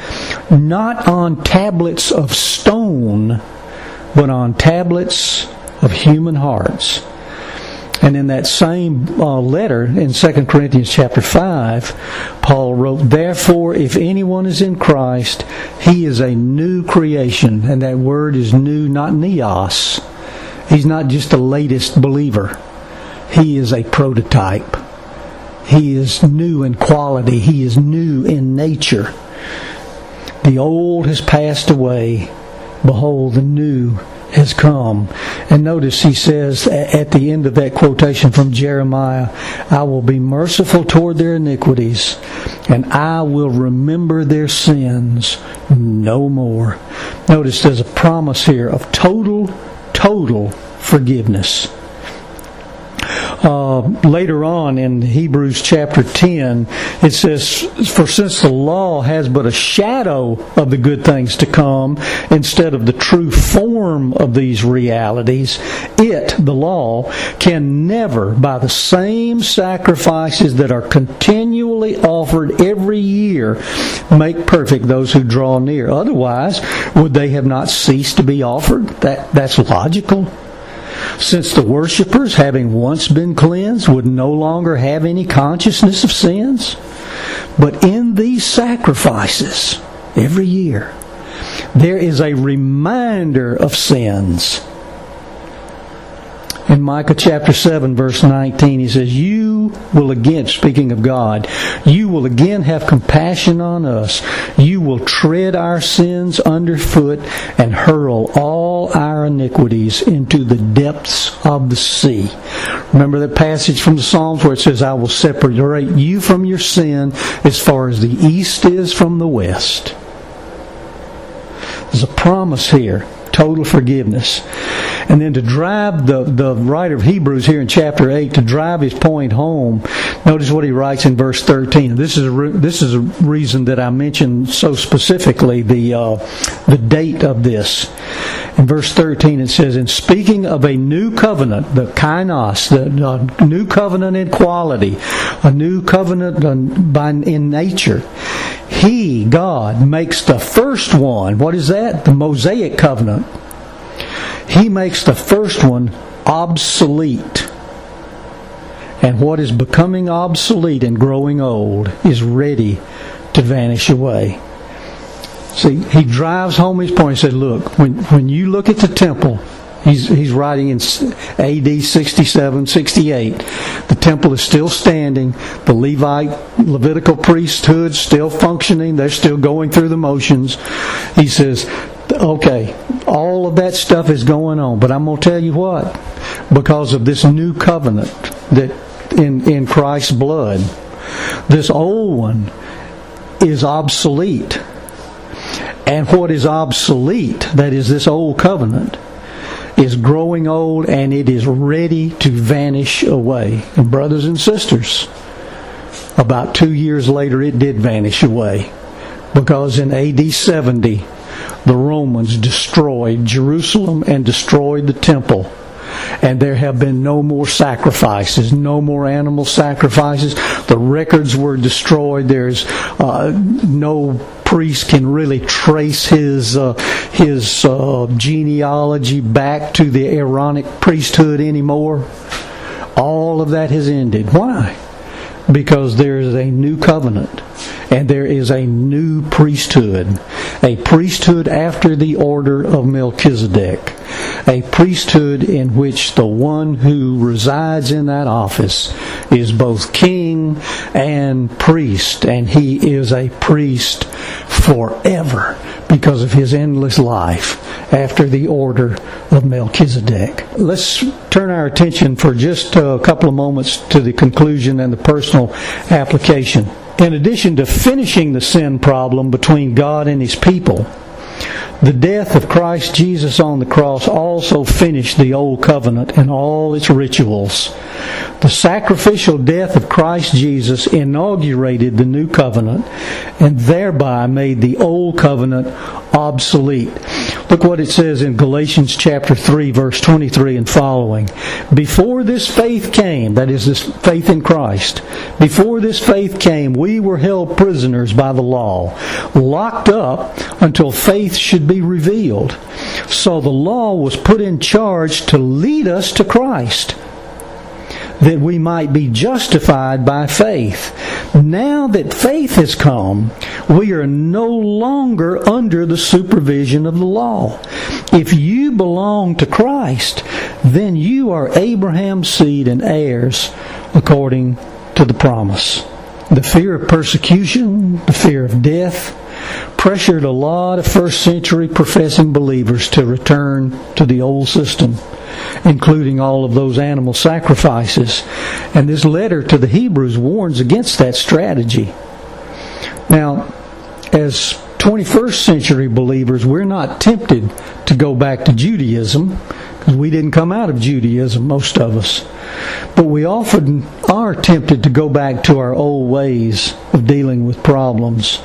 not on tablets of stone, but on tablets of human hearts. And in that same uh, letter in 2 Corinthians chapter 5, Paul wrote, Therefore, if anyone is in Christ, he is a new creation. And that word is new, not neos. He's not just the latest believer. He is a prototype. He is new in quality. He is new in nature. The old has passed away. Behold, the new has come. And notice he says at the end of that quotation from Jeremiah, I will be merciful toward their iniquities, and I will remember their sins no more. Notice there's a promise here of total, total forgiveness uh, later on in Hebrews chapter 10, it says, For since the law has but a shadow of the good things to come instead of the true form of these realities, it, the law, can never, by the same sacrifices that are continually offered every year, make perfect those who draw near. Otherwise, would they have not ceased to be offered? That, that's logical since the worshippers, having once been cleansed, would no longer have any consciousness of sins. But in these sacrifices, every year, there is a reminder of sins in Micah chapter 7, verse 19, he says, You will again, speaking of God, you will again have compassion on us. You will tread our sins underfoot and hurl all our iniquities into the depths of the sea. Remember that passage from the Psalms where it says, I will separate you from your sin as far as the east is from the west. There's a promise here total forgiveness. And then to drive the, the writer of Hebrews here in chapter 8, to drive his point home, notice what he writes in verse 13. This is a, this is a reason that I mentioned so specifically the, uh, the date of this. In verse 13 it says, In speaking of a new covenant, the kainos, the uh, new covenant in quality, a new covenant uh, by, in nature, he, God, makes the first one, what is that? The Mosaic covenant. He makes the first one obsolete. And what is becoming obsolete and growing old is ready to vanish away. See, he drives home his point. He said, Look, when, when you look at the temple He's, he's writing in AD 67, 68. The temple is still standing. The Levite, Levitical priesthood still functioning. They're still going through the motions. He says, okay, all of that stuff is going on, but I'm going to tell you what, because of this new covenant that in, in Christ's blood, this old one is obsolete. And what is obsolete, that is this old covenant, is growing old and it is ready to vanish away. And brothers and sisters, about two years later it did vanish away. Because in AD 70, the Romans destroyed Jerusalem and destroyed the temple. And there have been no more sacrifices, no more animal sacrifices. The records were destroyed. There's uh, no priest can really trace his uh, his uh, genealogy back to the Aaronic priesthood anymore. All of that has ended. Why? Because there is a new covenant and there is a new priesthood, a priesthood after the order of Melchizedek, a priesthood in which the one who resides in that office is both king and priest, and he is a priest forever because of his endless life after the order of Melchizedek. Let's turn our attention for just a couple of moments to the conclusion and the personal application. In addition to finishing the sin problem between God and his people, the death of Christ Jesus on the cross also finished the old covenant and all its rituals. The sacrificial death of Christ Jesus inaugurated the new covenant and thereby made the old covenant obsolete. Look what it says in Galatians chapter 3 verse 23 and following. Before this faith came, that is this faith in Christ, before this faith came, we were held prisoners by the law, locked up until faith should be revealed. So the law was put in charge to lead us to Christ that we might be justified by faith. Now that faith has come, we are no longer under the supervision of the law. If you belong to Christ, then you are Abraham's seed and heirs according to the promise. The fear of persecution, the fear of death, pressured a lot of first century professing believers to return to the old system including all of those animal sacrifices. And this letter to the Hebrews warns against that strategy. Now, as 21st century believers, we're not tempted to go back to Judaism because we didn't come out of Judaism, most of us. But we often are tempted to go back to our old ways of dealing with problems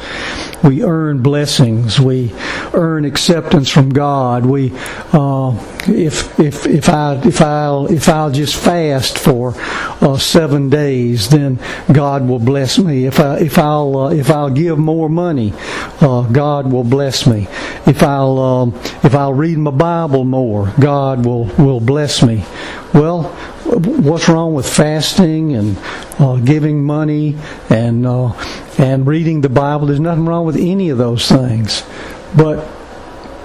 we earn blessings. We earn acceptance from God. We, uh, if if if I if I'll if I'll just fast for uh, seven days, then God will bless me. If I if I'll uh, if I'll give more money, uh, God will bless me. If I'll um, if I'll read my Bible more, God will will bless me. Well, what's wrong with fasting and uh, giving money and uh, and reading the Bible? There's nothing wrong with any of those things, but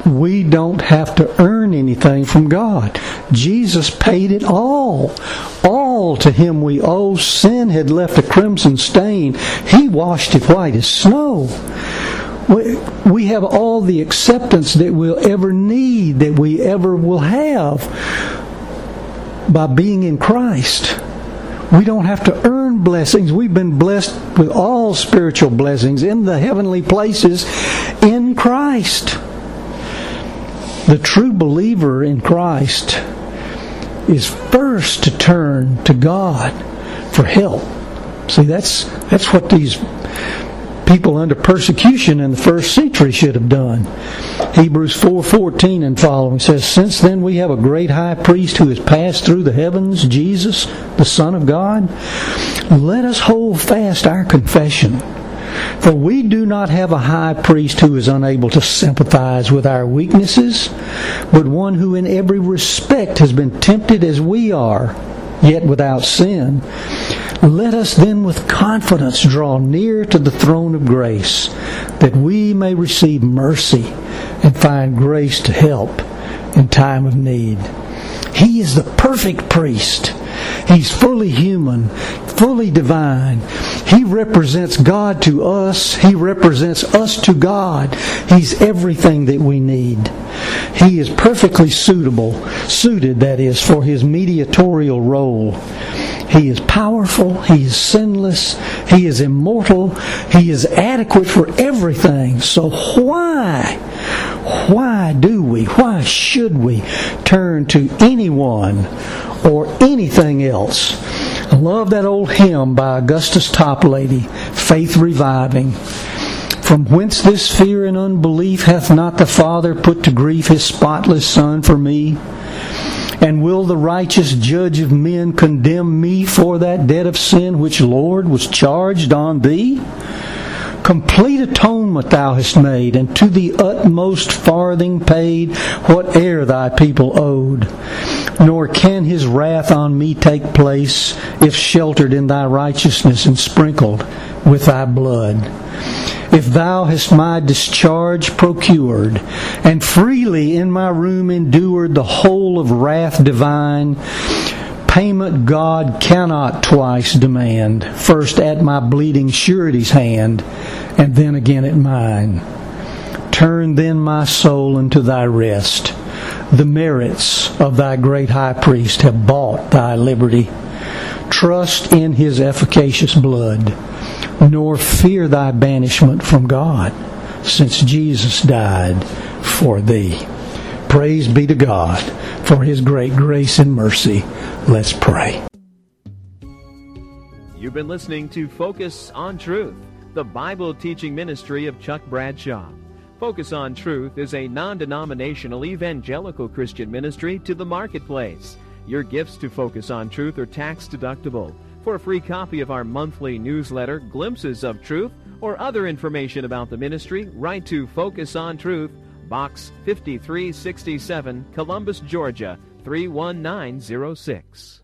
we don't have to earn anything from God. Jesus paid it all. All to Him we owe. Sin had left a crimson stain. He washed it white as snow. We have all the acceptance that we'll ever need, that we ever will have by being in Christ. We don't have to earn blessings. We've been blessed with all spiritual blessings in the heavenly places in Christ. The true believer in Christ is first to turn to God for help. See, that's that's what these people under persecution in the first century should have done. Hebrews 4:14 and following says, "Since then we have a great high priest who has passed through the heavens, Jesus, the Son of God, let us hold fast our confession." For we do not have a high priest who is unable to sympathize with our weaknesses, but one who in every respect has been tempted as we are, yet without sin. Let us then with confidence draw near to the throne of grace, that we may receive mercy and find grace to help in time of need. He is the perfect priest. He's fully human, fully divine. He represents God to us. He represents us to God. He's everything that we need. He is perfectly suitable, suited, that is, for his mediatorial role. He is powerful. He is sinless. He is immortal. He is adequate for everything. So why, why do we, why should we turn to anyone or anything else? I love that old hymn by Augustus Toplady, Faith Reviving. From whence this fear and unbelief hath not the Father put to grief his spotless Son for me? And will the righteous judge of men condemn me for that debt of sin which, Lord, was charged on thee? Complete atonement thou hast made, and to the utmost farthing paid whate'er thy people owed. Nor can his wrath on me take place if sheltered in thy righteousness and sprinkled with thy blood. If thou hast my discharge procured, and freely in my room endured the whole of wrath divine, payment God cannot twice demand, first at my bleeding surety's hand, and then again at mine. Turn then my soul into thy rest. The merits of thy great high priest have bought thy liberty. Trust in his efficacious blood, nor fear thy banishment from God, since Jesus died for thee. Praise be to God for his great grace and mercy. Let's pray. You've been listening to Focus on Truth, the Bible teaching ministry of Chuck Bradshaw. Focus on Truth is a non denominational evangelical Christian ministry to the marketplace. Your gifts to Focus on Truth are tax deductible. For a free copy of our monthly newsletter, Glimpses of Truth, or other information about the ministry, write to Focus on Truth, Box 5367, Columbus, Georgia 31906.